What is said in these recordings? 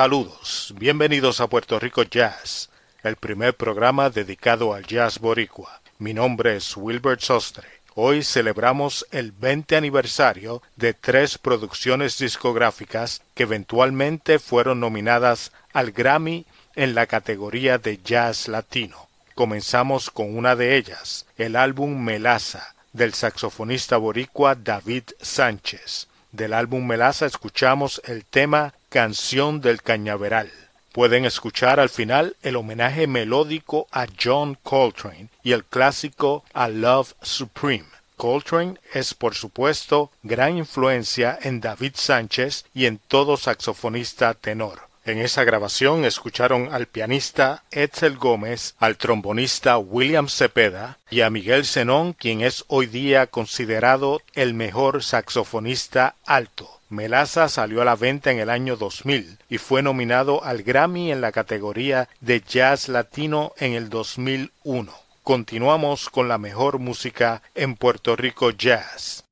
Saludos, bienvenidos a Puerto Rico Jazz, el primer programa dedicado al jazz boricua. Mi nombre es Wilbert Sostre. Hoy celebramos el 20 aniversario de tres producciones discográficas que eventualmente fueron nominadas al Grammy en la categoría de jazz latino. Comenzamos con una de ellas, el álbum Melaza, del saxofonista boricua David Sánchez. Del álbum Melaza escuchamos el tema Canción del Cañaveral. Pueden escuchar al final el homenaje melódico a John Coltrane y el clásico A Love Supreme. Coltrane es por supuesto gran influencia en David Sánchez y en todo saxofonista tenor. En esa grabación escucharon al pianista Edsel Gómez, al trombonista William Cepeda y a Miguel Zenón, quien es hoy día considerado el mejor saxofonista alto. Melaza salió a la venta en el año 2000 y fue nominado al Grammy en la categoría de Jazz Latino en el 2001. Continuamos con la mejor música en Puerto Rico Jazz.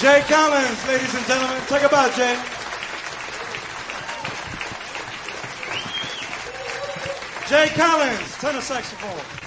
Jay Collins, ladies and gentlemen. Take a bow, Jay. Jay Collins, tenor saxophone.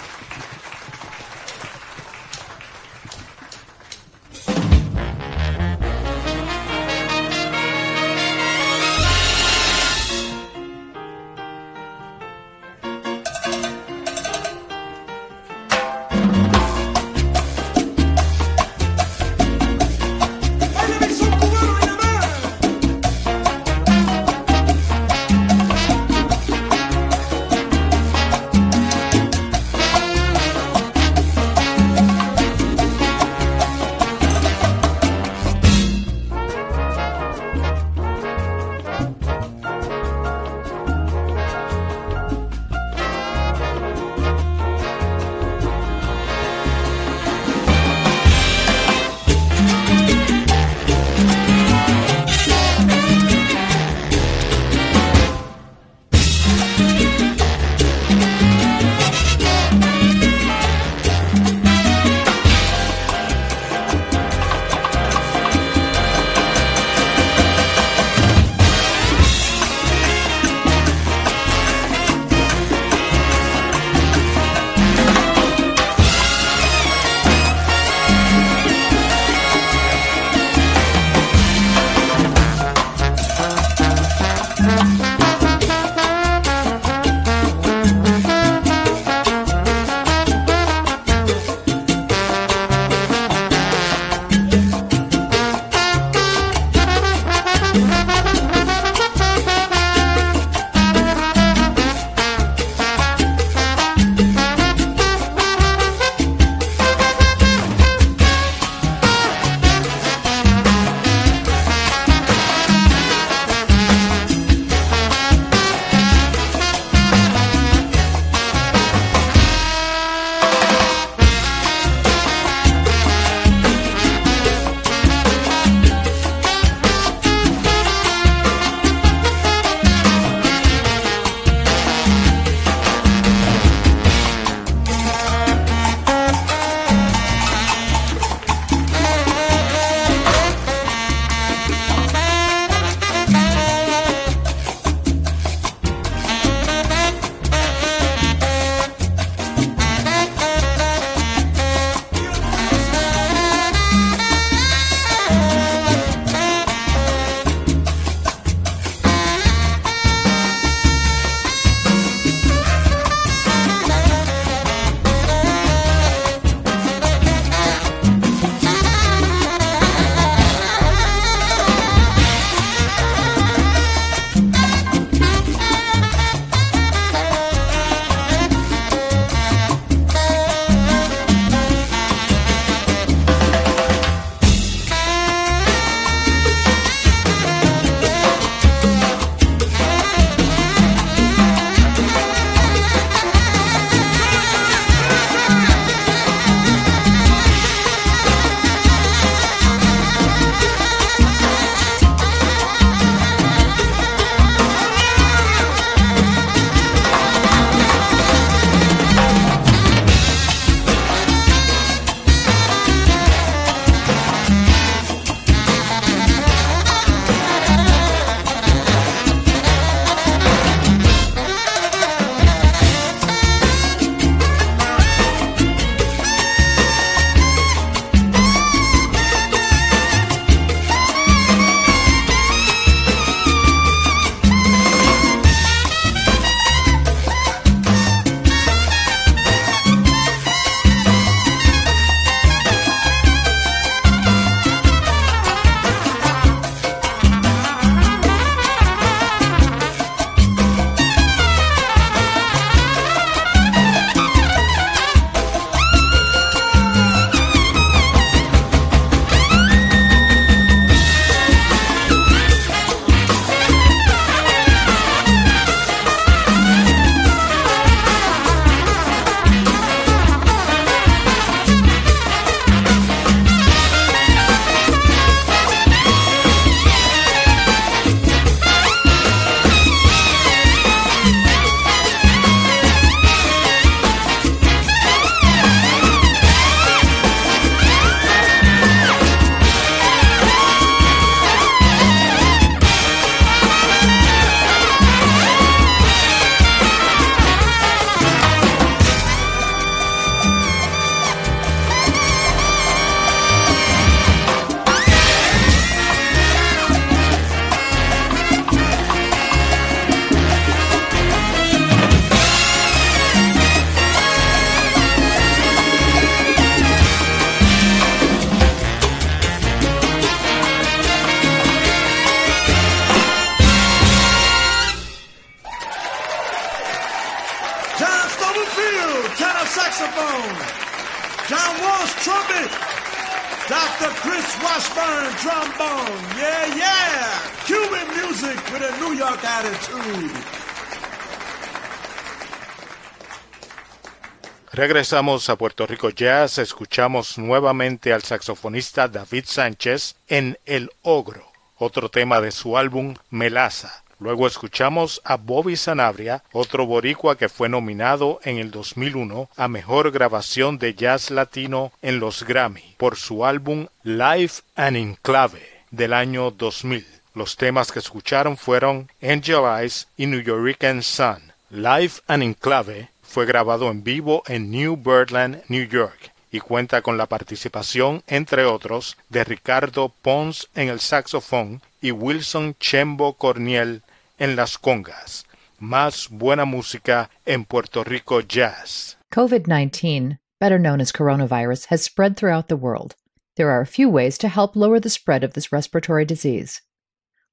Regresamos a Puerto Rico Jazz, escuchamos nuevamente al saxofonista David Sánchez en El Ogro, otro tema de su álbum Melaza. Luego escuchamos a Bobby Sanabria, otro boricua que fue nominado en el 2001 a Mejor Grabación de Jazz Latino en los Grammy por su álbum Live and Enclave del año 2000. Los temas que escucharon fueron Angel Eyes y New Yorican Sun. Live and Enclave fue grabado en vivo en New Birdland, New York, y cuenta con la participación, entre otros, de Ricardo Pons en el saxofón y Wilson Chembo Corniel en las congas. Más buena música en Puerto Rico Jazz. COVID-19, better known as coronavirus, has spread throughout the world. There are a few ways to help lower the spread of this respiratory disease.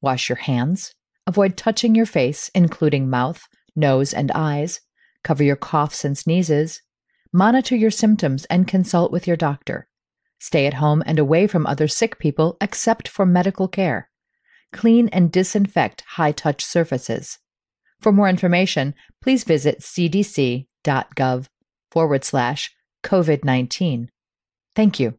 Wash your hands, avoid touching your face, including mouth, nose, and eyes, cover your coughs and sneezes, monitor your symptoms, and consult with your doctor. Stay at home and away from other sick people except for medical care. Clean and disinfect high touch surfaces. For more information, please visit cdc.gov forward slash COVID 19. Thank you.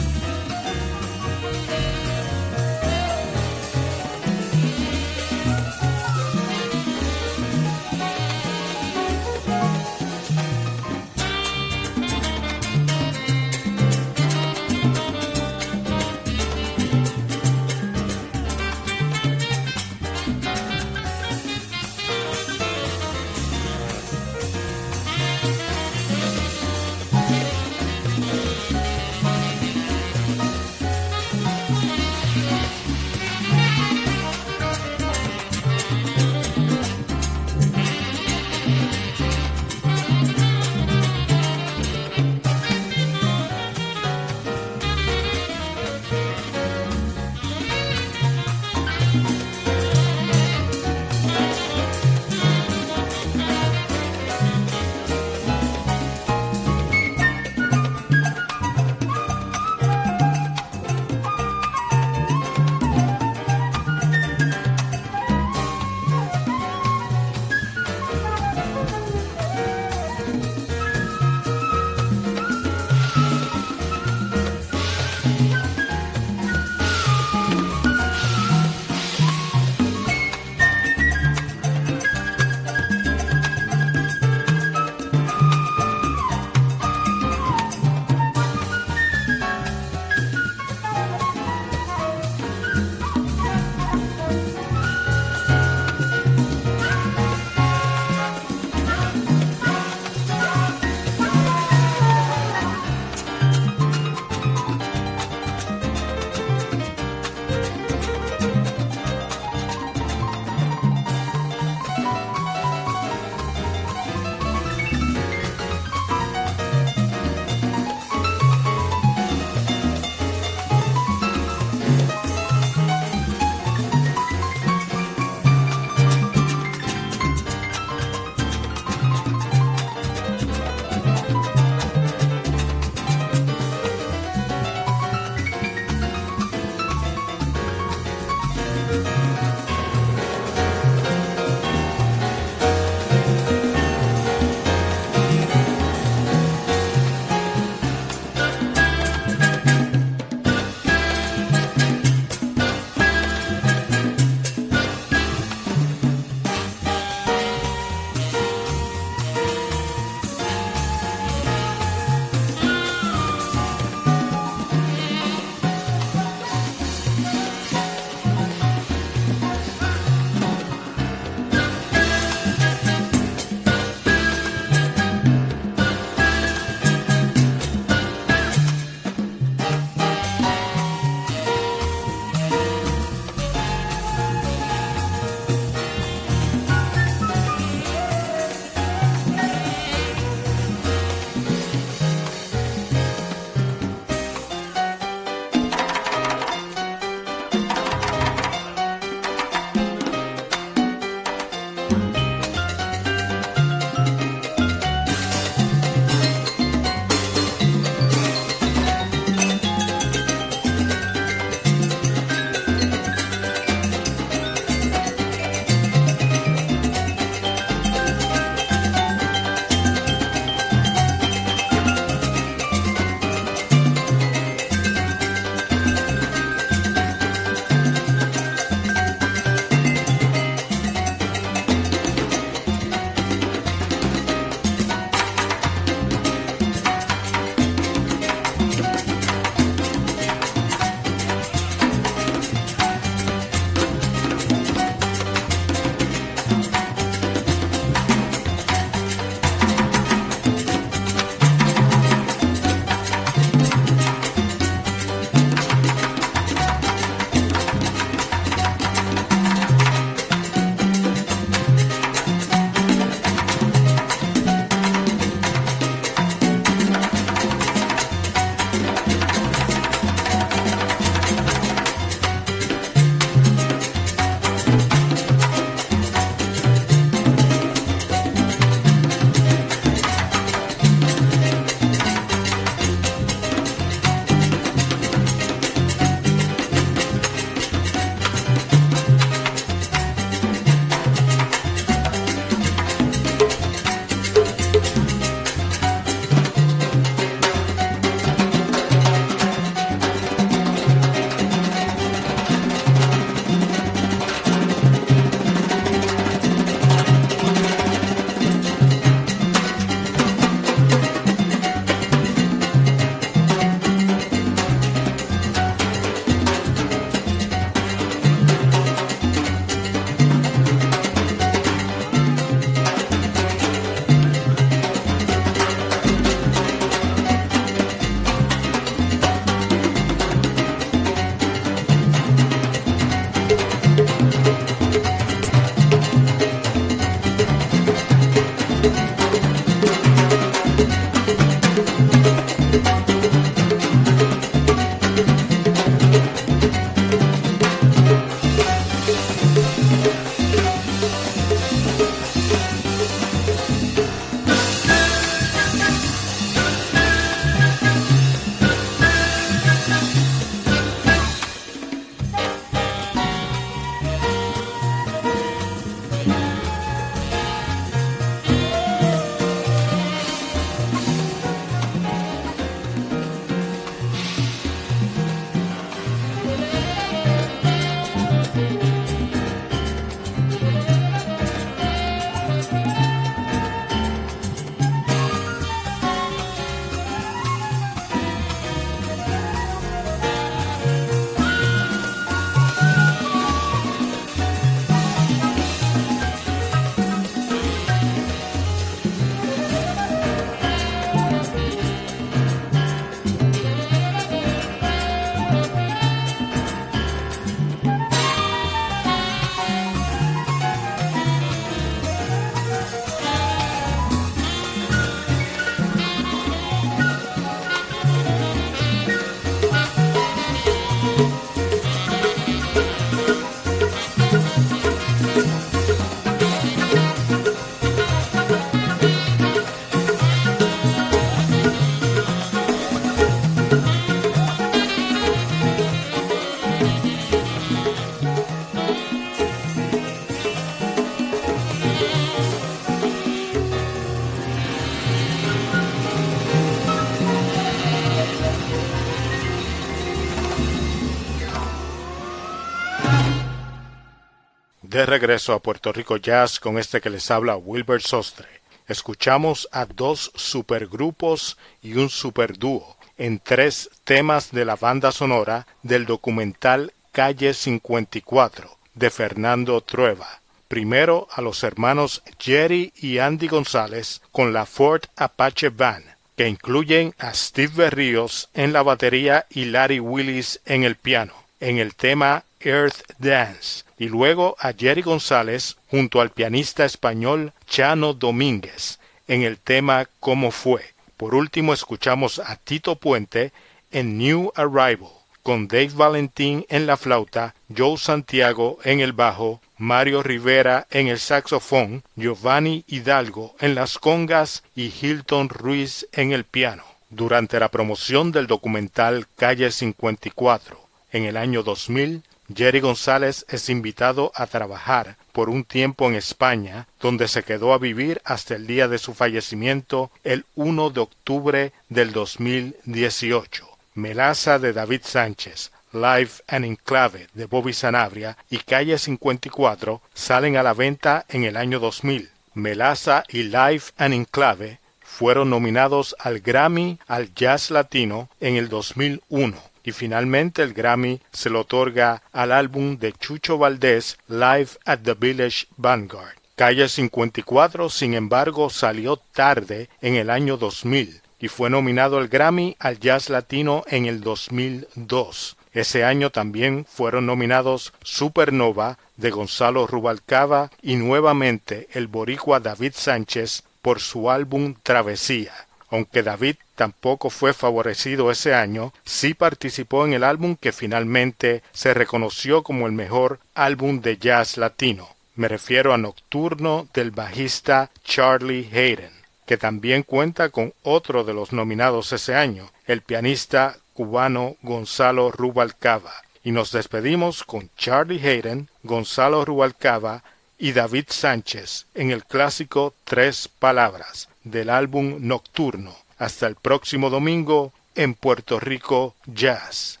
De regreso a Puerto Rico Jazz con este que les habla Wilbert Sostre. Escuchamos a dos supergrupos y un superdúo en tres temas de la banda sonora del documental Calle 54 de Fernando Trueba. Primero a los hermanos Jerry y Andy González con la Ford Apache Van, que incluyen a Steve Berríos en la batería y Larry Willis en el piano, en el tema Earth Dance, y luego a Jerry González junto al pianista español Chano Domínguez en el tema Cómo fue. Por último escuchamos a Tito Puente en New Arrival, con Dave Valentín en la flauta, Joe Santiago en el bajo, Mario Rivera en el saxofón, Giovanni Hidalgo en las congas y Hilton Ruiz en el piano. Durante la promoción del documental Calle 54 en el año 2000, Jerry González es invitado a trabajar por un tiempo en España, donde se quedó a vivir hasta el día de su fallecimiento el 1 de octubre del 2018. Melaza de David Sánchez, Live and Enclave de Bobby Sanabria y Calle 54 salen a la venta en el año 2000. Melaza y Live and Enclave fueron nominados al Grammy al Jazz Latino en el 2001 y finalmente el Grammy se lo otorga al álbum de Chucho Valdés Live at the Village Vanguard. Calle 54, sin embargo, salió tarde en el año 2000 y fue nominado al Grammy al Jazz Latino en el 2002. Ese año también fueron nominados Supernova de Gonzalo Rubalcaba y nuevamente el boricua David Sánchez por su álbum Travesía. Aunque David tampoco fue favorecido ese año, sí participó en el álbum que finalmente se reconoció como el mejor álbum de jazz latino. Me refiero a Nocturno del bajista Charlie Hayden, que también cuenta con otro de los nominados ese año, el pianista cubano Gonzalo Rubalcaba. Y nos despedimos con Charlie Hayden, Gonzalo Rubalcaba y David Sánchez en el clásico Tres Palabras del álbum Nocturno. Hasta el próximo domingo en Puerto Rico Jazz.